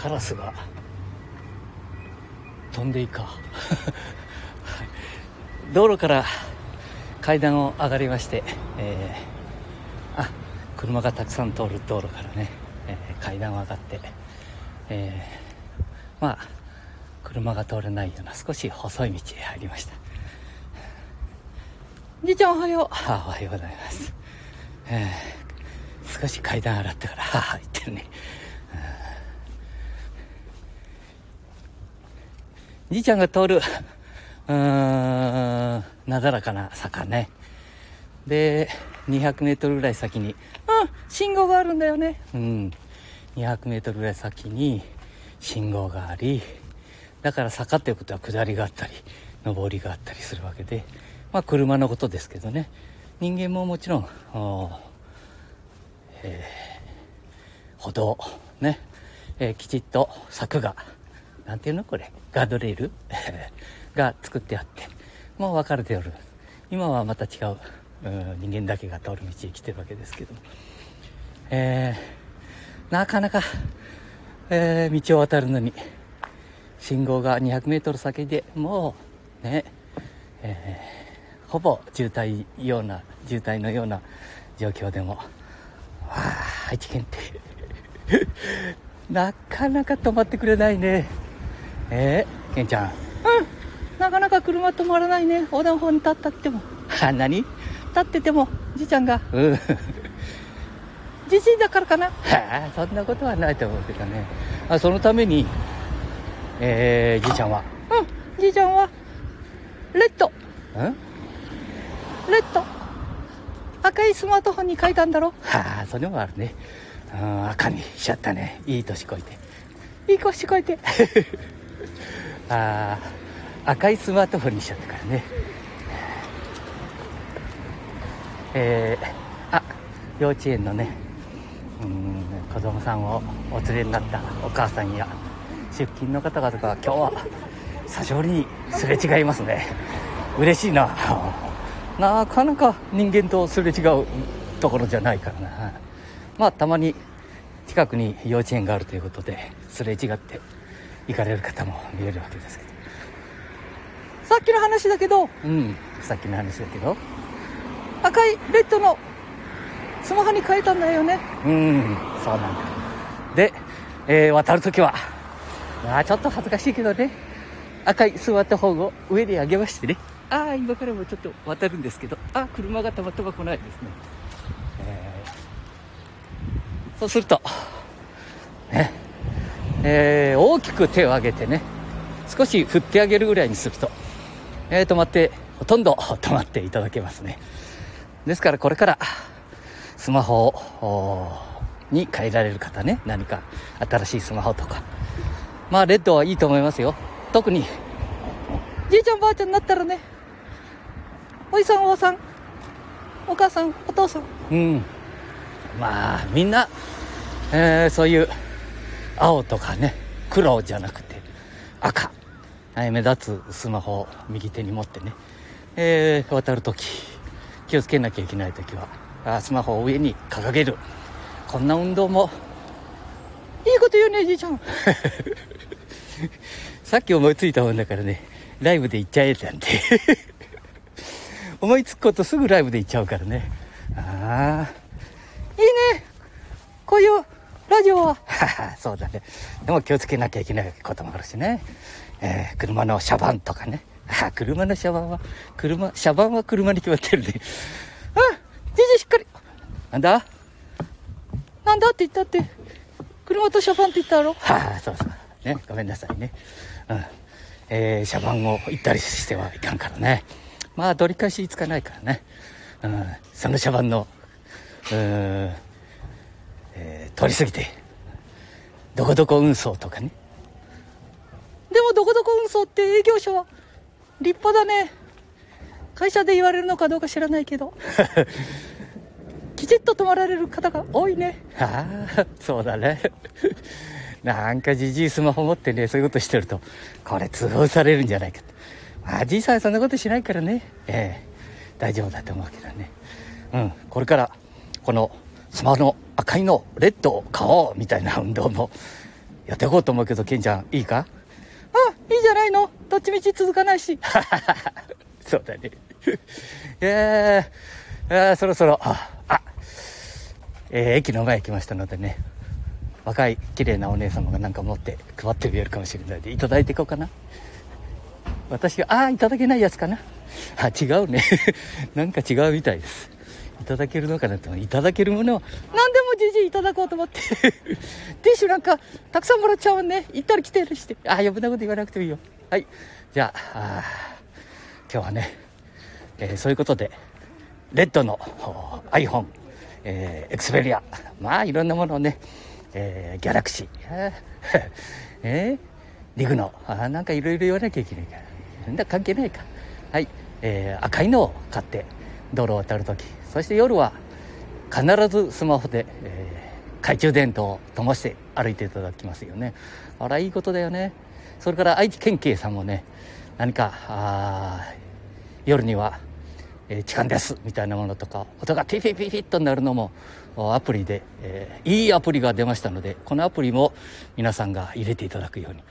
カラスが飛んでいいか。道路から階段を上がりまして、えー、あ車がたくさん通る道路からね、えー、階段を上がって、えー、まあ車が通れないような少し細い道へ入りました。じいちゃんおはよう。あおはようございます、えー、少し階段洗ったからはは言ってるね、じいちゃんが通る うーんなだらかな坂ね。で200メートルぐらい先にうん信号があるんだよね。うん。200メートルぐらい先に信号がありだから坂っていうことは下りがあったり上りがあったりするわけでまあ車のことですけどね。人間ももちろん、えー、歩道ね、えー、きちっと柵が何ていうのこれ？ガードレール？が作ってあって。もう分かれておる。今はまた違う。うん人間だけが通る道へ来てるわけですけども、えー、なかなか、えー、道を渡るのに信号が 200m 先でもうね、えー、ほぼ渋滞ような渋滞のような状況でもわあ愛知県って。なかなか止まってくれないね。えー、ケンちゃん。うん。なかなか車止まらないね。横断歩道に立ったっても。あ何立っててもじいちゃんが。うん。じじいだからかな。はあそんなことはないと思うけどね。あそのためにえー、じいちゃんは？うん。じいちゃんはレッド。ん？レッド。赤いスマートフォンに書いたんだろ。はあそれもあるね。うん赤にしちゃったね。いい年こいて。いい年こいて あ赤いスマートフォンにしちゃったからね。えー、あ幼稚園のねうん子供さんをお連れになったお母さんや出勤の方々が今日は久しぶりにすれ違いますね。嬉しいな。なかなか人間とすれ違うところじゃないからな。まあたまに近くに幼稚園があるということですれ違って行かれる方も見えるわけですけど。さっきの話だけど。うんさっきの話だけど。赤いレッドのスマホに変えたんだよね。うんそうなんだ。で、えー、渡るときはああちょっと恥ずかしいけどね。赤い座った方を上に上げましてね。ああ今からもちょっと渡るんですけど。あ車がたまたま来ないですね、えー、そうするとねえー、大きく手を挙げてね少し振ってあげるぐらいにすると、えー、止まってほとんど止まっていただけますね。ですからこれからスマホに変えられる方ね何か新しいスマホとか。まあレッドはいいと思いますよ。特にじいちゃんばあちゃんになったらねおいさんおばさんお母さんお父さん。うん。まあみんな、えー、そういう青とかね黒じゃなくて赤、はい、目立つスマホを右手に持ってね、えー、渡る時気をつけなきゃいけない時はあスマホを上に掲げる。こんな運動もいいこと言うねじいちゃん。さっき思いついたもんだからねライブで行っちゃえなんて。思いつくことすぐライブで行っちゃうからね。ああいいねこういうラジオは。そうだね。でも気をつけなきゃいけないこともあるしね、えー、車の車番とかね。車の車番は車車番は車に決まってるね。あじじしっかり。なんだ？なんだって言ったって。車と車番って言ったろ？はあそうそう。ね、ごめんなさいね。うん。えー、車番を行ったりしてはいかんからね。まあ、取り返しつかないからね。うん、その車番の、うん、えー、通り過ぎて、どこどこ運送とかね。でも、どこどこ運送って営業所は立派だね。会社で言われるのかどうか知らないけど。きちっと泊まられる方が多いね。ああ、そうだね。なんかじじいスマホ持ってね、そういうことしてると、これ通報されるんじゃないかまあ、じいさんそんなことしないからね、ええー、大丈夫だと思うけどね。うん、これから、このスマホの赤いのレッドを買おうみたいな運動もやっていこうと思うけど、ケンちゃん、いいか？あ、いいじゃないの。どっちみち続かないし。そうだね。えー、えー、そろそろ、あ、あえー、駅の前来ましたのでね、若い綺麗なお姉様がなんか持って配ってくれるかもしれないので、いただいていこうかな。私が、ああ、いただけないやつかな。あ、違うね。なんか違うみたいです。いただけるのかなと。いただけるものは、何でもじじいいただこうと思って。ティッシュなんか、たくさんもらっちゃうもんね。行ったり来てるして。ああ、余分なこと言わなくてもいいよ。はい。じゃあ、あ今日はね、えー、そういうことで、レッドの iPhone、えー、エクスペリア、まあいろんなものをね、えー、ギャラクシー、えー、リグの、あなんかいろいろ言わなきゃいけないから、なんだ関係ないか。はい、えー、赤いのを買って道路を渡るとき、そして夜は必ずスマホで、えー、懐中電灯を灯して歩いていただきますよね。あら、いいことだよね。それから愛知県警さんもね、何か、夜にはえー、痴漢ですみたいなものとか音がピピピピッとなるのもアプリで、えー、いいアプリが出ましたのでこのアプリも皆さんが入れていただくように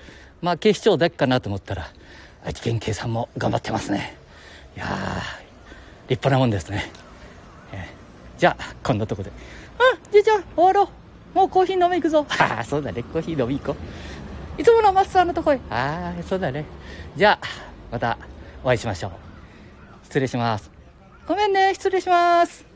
まあ警視庁だけかなと思ったら愛知県警さんも頑張ってますねいや立派なもんですね、じゃあこんなとこで「あじいちゃん終わろう。もうコーヒー飲み行くぞ」ああそうだね。コーヒー飲み行こう。いつものマスターのとこへ。ああそうだね。じゃあまたお会いしましょう。失礼します。ごめんね、失礼します。